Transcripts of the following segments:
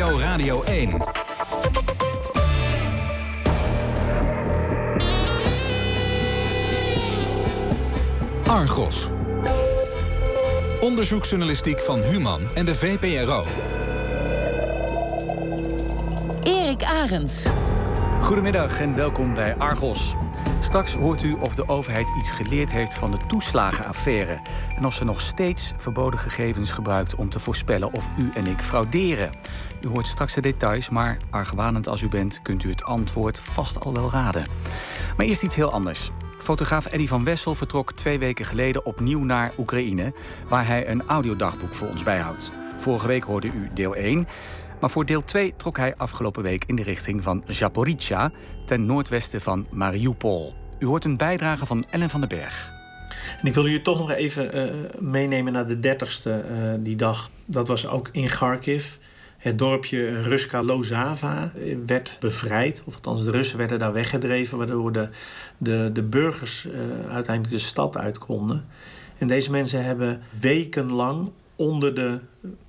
Radio 1. Argos. Onderzoeksjournalistiek van Human en de VPRO. Erik Arends. Goedemiddag en welkom bij Argos. Straks hoort u of de overheid iets geleerd heeft van de toeslagenaffaire. En of ze nog steeds verboden gegevens gebruikt om te voorspellen of u en ik frauderen. U hoort straks de details, maar argwanend als u bent, kunt u het antwoord vast al wel raden. Maar eerst iets heel anders. Fotograaf Eddy van Wessel vertrok twee weken geleden opnieuw naar Oekraïne, waar hij een audiodagboek voor ons bijhoudt. Vorige week hoorde u deel 1. Maar voor deel 2 trok hij afgelopen week in de richting van Zaporizhia, ten noordwesten van Mariupol. U hoort een bijdrage van Ellen van den Berg. En ik wil jullie toch nog even uh, meenemen naar de 30ste uh, die dag. Dat was ook in Kharkiv. Het dorpje Ruska Lozava werd bevrijd. Of althans, de Russen werden daar weggedreven, waardoor de, de, de burgers uiteindelijk de stad uit konden. En deze mensen hebben wekenlang onder de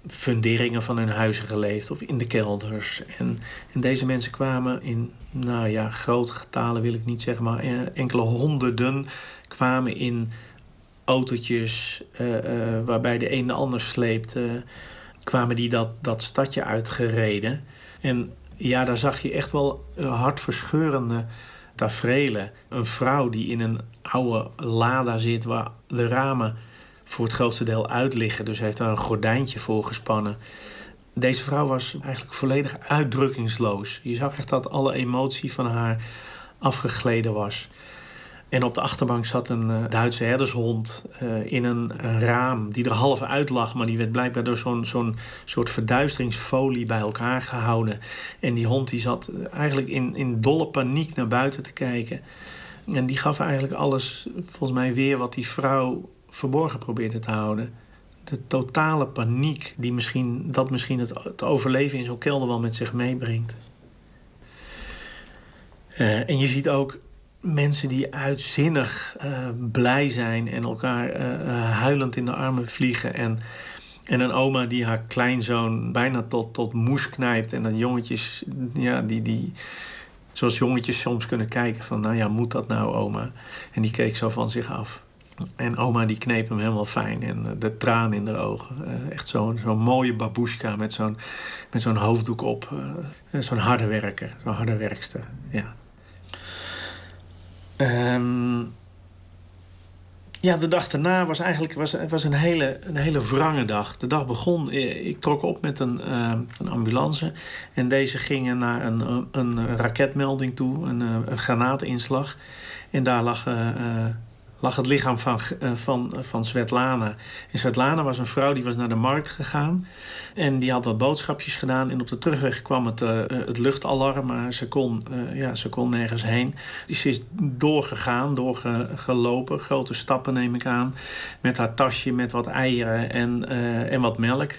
funderingen van hun huizen geleefd of in de kelders. En, en deze mensen kwamen in, nou ja, grote getalen wil ik niet zeggen, maar enkele honderden kwamen in autootjes uh, uh, waarbij de een de ander sleepte, kwamen die dat, dat stadje uitgereden. En ja, daar zag je echt wel hartverscheurende tafereelen. Een vrouw die in een oude lada zit waar de ramen voor het grootste deel uit liggen. Dus hij heeft daar een gordijntje voor gespannen. Deze vrouw was eigenlijk volledig uitdrukkingsloos. Je zag echt dat alle emotie van haar afgegleden was. En op de achterbank zat een uh, Duitse herdershond uh, in een, raam die er half uit lag, maar die werd blijkbaar door zo'n zo'n soort verduisteringsfolie bij elkaar gehouden. En die hond die zat eigenlijk in, in dolle paniek naar buiten te kijken. En die gaf eigenlijk alles, volgens mij, weer wat die vrouw verborgen probeerde te houden. De totale paniek die misschien, dat misschien het, het overleven in zo'n kelder wel met zich meebrengt. Uh, en je ziet ook mensen die uitzinnig uh, blij zijn en elkaar uh, huilend in de armen vliegen. En, en een oma die haar kleinzoon bijna tot, tot moes knijpt. En dan jongetjes, ja, die, die, zoals jongetjes soms kunnen kijken van, nou ja, moet dat nou oma? En die keek zo van zich af. En oma die kneep hem helemaal fijn. En de traan in de ogen. Uh, echt zo'n zo'n mooie babushka met zo'n zo'n hoofddoek op. Uh, zo'n harde werker. Zo'n harde werkster. Ja. Um, ja, de dag daarna was eigenlijk was, was een, hele, een hele wrange dag. De dag begon, ik trok op met een, een ambulance. En deze gingen naar een, een raketmelding toe, een, een granaatinslag. En daar lag lag het lichaam van, van, van Svetlana. Svetlana was een vrouw die was naar de markt gegaan. En die had wat boodschapjes gedaan. En op de terugweg kwam het, uh, het luchtalarm. Maar ze kon, ja, ze kon nergens heen. Dus ze is doorgegaan, doorgelopen. Grote stappen neem ik aan. Met haar tasje met wat eieren en, en wat melk.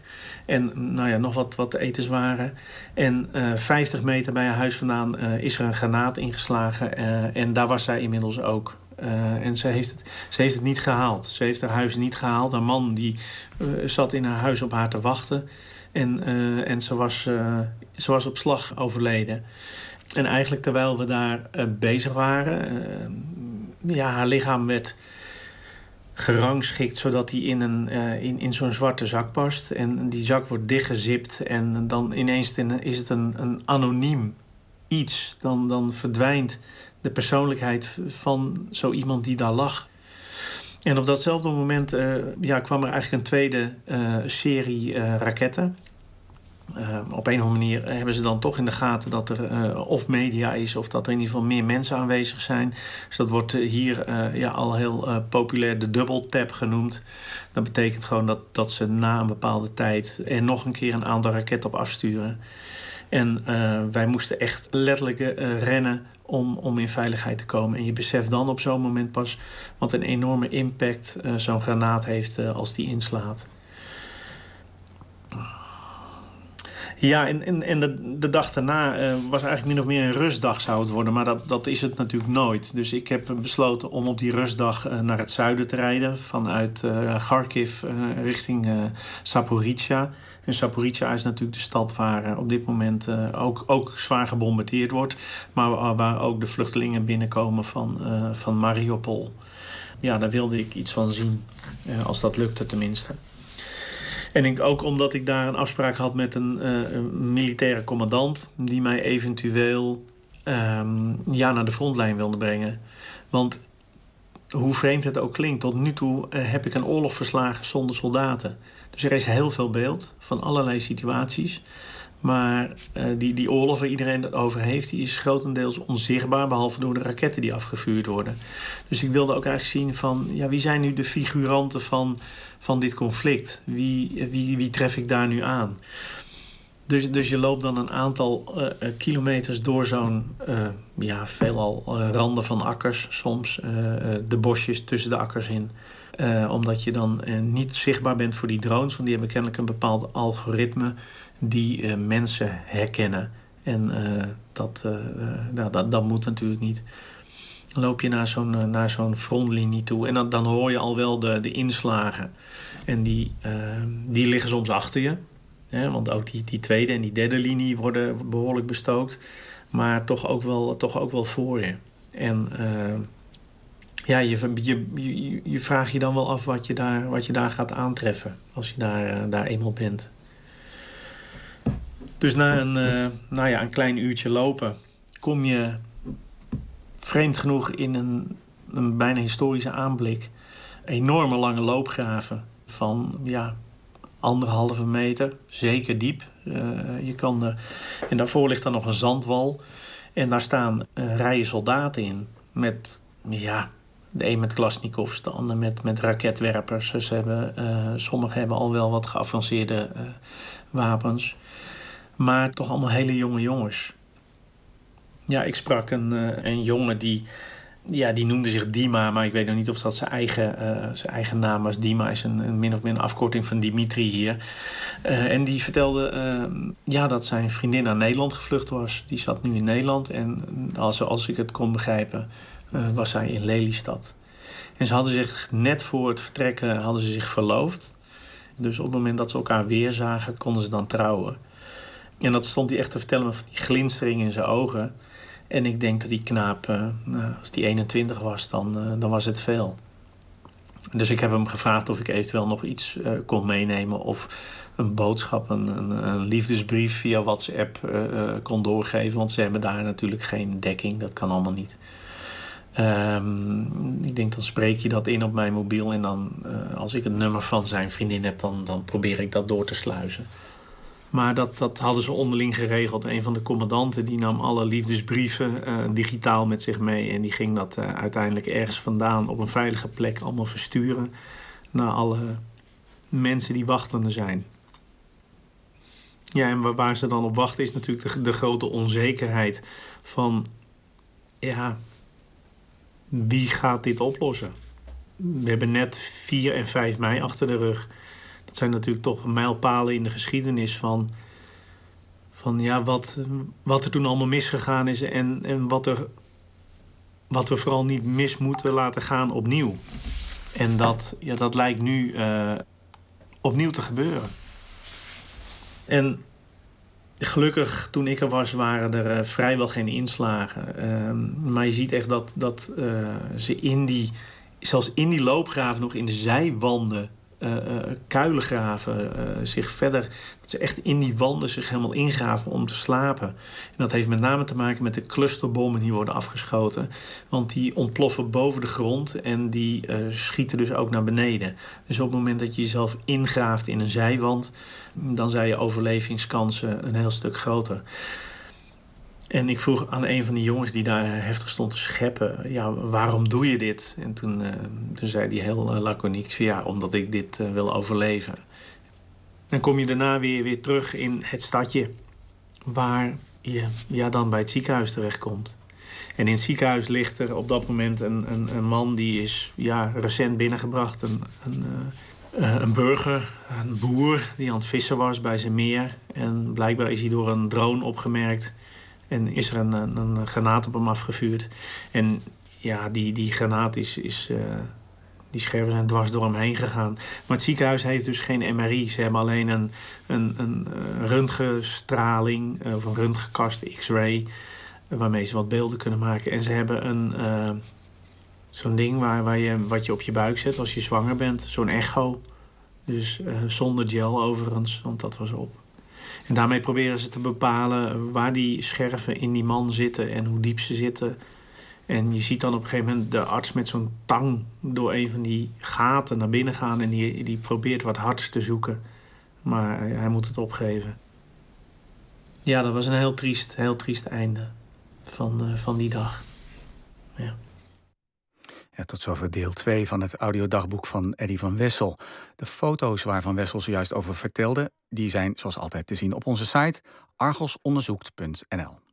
En nou ja, nog wat, wat etenswaren. En 50 meter bij haar huis vandaan is er een granaat ingeslagen. en daar was zij inmiddels ook. Uh, en ze heeft, het, ze heeft het niet gehaald. Ze heeft haar huis niet gehaald. Haar man die, uh, zat in haar huis op haar te wachten. En, uh, en ze, was, ze was op slag overleden. En eigenlijk terwijl we daar bezig waren... ja, haar lichaam werd gerangschikt... zodat hij in, een, in, in zo'n zwarte zak past. En die zak wordt dichtgezipt. En dan ineens is het een, een anoniem Dan, dan verdwijnt de persoonlijkheid van zo iemand die daar lag. En op datzelfde moment uh, ja, kwam er eigenlijk een tweede uh, serie uh, raketten. op een of andere manier hebben ze dan toch in de gaten dat er of media is of dat er in ieder geval meer mensen aanwezig zijn. Dus dat wordt hier ja, al heel populair de double tap genoemd. Dat betekent gewoon dat, dat ze na een bepaalde tijd er nog een keer een aantal raketten op afsturen. En wij moesten echt letterlijk rennen om, om in veiligheid te komen. En je beseft dan op zo'n moment pas wat een enorme impact uh, zo'n granaat heeft als die inslaat. Ja, en, en, en de, de dag daarna uh, was eigenlijk min of meer een rustdag zou het worden. Maar dat, dat is het natuurlijk nooit. Dus ik heb besloten om op die rustdag uh, naar het zuiden te rijden. Vanuit uh, Kharkiv richting Saporizhia. En Saporizhia is natuurlijk de stad waar op dit moment ook, ook zwaar gebombardeerd wordt. Maar waar, waar ook de vluchtelingen binnenkomen van, van Mariupol. Ja, daar wilde ik iets van zien. als dat lukte tenminste. En ik, ook omdat ik daar een afspraak had met een, uh, een militaire commandant... die mij eventueel um, ja, naar de frontlijn wilde brengen. Want hoe vreemd het ook klinkt, tot nu toe uh, heb ik een oorlog verslagen zonder soldaten. Dus er is heel veel beeld van allerlei situaties. Maar uh, die, die oorlog waar iedereen het over heeft, die is grotendeels onzichtbaar, behalve door de raketten die afgevuurd worden. Dus ik wilde ook eigenlijk zien van ja, wie zijn nu de figuranten van, van dit conflict? Wie, wie, wie tref ik daar nu aan? Dus, dus je loopt dan een aantal uh, kilometers door zo'n, ja, veelal randen van akkers soms. de bosjes tussen de akkers in. omdat je dan niet zichtbaar bent voor die drones. Want die hebben kennelijk een bepaald algoritme die mensen herkennen. En dat, nou, dat, dat moet natuurlijk niet loop je naar zo'n naar zo'n frontlinie toe. En dan, dan hoor je al wel de, de inslagen. En die, uh, die liggen soms achter je. Hè, want ook die, die tweede en die derde linie worden behoorlijk bestookt. Maar toch ook wel, toch ook wel voor je. En uh, ja, je, je, je, je vraagt je dan wel af wat je daar, wat je daar gaat aantreffen. Als je daar, daar eenmaal bent. Dus na een, nou ja, een klein uurtje lopen kom je vreemd genoeg in een, een bijna historische aanblik. Enorme lange loopgraven van ja, anderhalve meter, zeker diep. Uh, je kan er, en daarvoor ligt dan nog een zandwal. En daar staan uh, rijen soldaten in. Met, ja, de een met Klasnikovs, de ander met, met raketwerpers. Dus hebben, uh, sommigen hebben al wel wat geavanceerde wapens. Maar toch allemaal hele jonge jongens. Ja, ik sprak een, een jongen die ja, die noemde zich Dima, maar ik weet nog niet of dat zijn eigen, uh, zijn eigen naam was. Dima is een, een, min of meer een afkorting van Dimitri hier. Uh, en die vertelde ja, dat zijn vriendin naar Nederland gevlucht was. Die zat nu in Nederland en als, als ik het kon begrijpen, was zij in Lelystad. En ze hadden zich net voor het vertrekken hadden ze zich verloofd. Dus op het moment dat ze elkaar weer zagen, konden ze dan trouwen. En dat stond hij echt te vertellen met die glinstering in zijn ogen. En ik denk dat die knaap, uh, als die 21 was, dan, uh, dan was het veel. Dus ik heb hem gevraagd of ik eventueel nog iets uh, kon meenemen. Of een boodschap, een, een, een liefdesbrief via WhatsApp kon doorgeven. Want ze hebben daar natuurlijk geen dekking. Dat kan allemaal niet. Um, ik denk dan spreek je dat in op mijn mobiel. En dan als ik het nummer van zijn vriendin heb, dan, dan probeer ik dat door te sluizen. Maar dat, dat hadden ze onderling geregeld. Een van de commandanten die nam alle liefdesbrieven uh, digitaal met zich mee. En die ging dat uh, uiteindelijk ergens vandaan op een veilige plek allemaal versturen. Naar alle mensen die wachtende zijn. Ja, en waar ze dan op wachten is natuurlijk de, de grote onzekerheid van... Ja, wie gaat dit oplossen? We hebben net 4 en 5 mei achter de rug dat zijn natuurlijk toch mijlpalen in de geschiedenis van, van ja, wat, wat er toen allemaal misgegaan is en, en wat, er, wat we vooral niet mis moeten laten gaan opnieuw. En dat, ja, dat lijkt nu uh, opnieuw te gebeuren. En gelukkig, toen ik er was, waren er uh, vrijwel geen inslagen. Uh, maar je ziet echt dat, dat uh, ze in die, zelfs in die loopgraven nog in de zijwanden kuilen graven, uh, zich verder, dat ze echt in die wanden zich helemaal ingraven om te slapen. En dat heeft met name te maken met de clusterbommen die worden afgeschoten. Want die ontploffen boven de grond en die schieten dus ook naar beneden. Dus op het moment dat je jezelf ingraaft in een zijwand, dan zijn je overlevingskansen een heel stuk groter. En ik vroeg aan een van die jongens die daar heftig stond te scheppen... ja, waarom doe je dit? En toen, uh, toen zei hij heel uh, laconiek... ja, omdat ik dit uh, wil overleven. Dan kom je daarna weer, weer terug in het stadje... waar je ja, dan bij het ziekenhuis terechtkomt. En in het ziekenhuis ligt er op dat moment een, een, een man... die is ja, recent binnengebracht. Een, een, eh, een burger, een boer, die aan het vissen was bij zijn meer. En blijkbaar is hij door een drone opgemerkt. En is er een, een, granaat op hem afgevuurd. En ja, die, die granaat is. is uh, die scherven zijn dwars door hem heen gegaan. Maar het ziekenhuis heeft dus geen MRI. Ze hebben alleen een, een, een röntgenstraling of een röntgenkast, X-ray waarmee ze wat beelden kunnen maken. En ze hebben een, uh, zo'n ding waar, waar je, wat je op je buik zet als je zwanger bent. Zo'n echo. Dus zonder gel overigens, want dat was op. En daarmee proberen ze te bepalen waar die scherven in die man zitten en hoe diep ze zitten. En je ziet dan op een gegeven moment de arts met zo'n tang door een van die gaten naar binnen gaan. En die, die probeert wat hards te zoeken. Maar hij moet het opgeven. Ja, dat was een heel triest, heel triest einde van, uh, van die dag. Ja. Tot zover deel 2 van het audiodagboek van Eddy van Wessel. De foto's waar Van Wessel zojuist over vertelde, die zijn zoals altijd te zien op onze site argosonderzoekt.nl.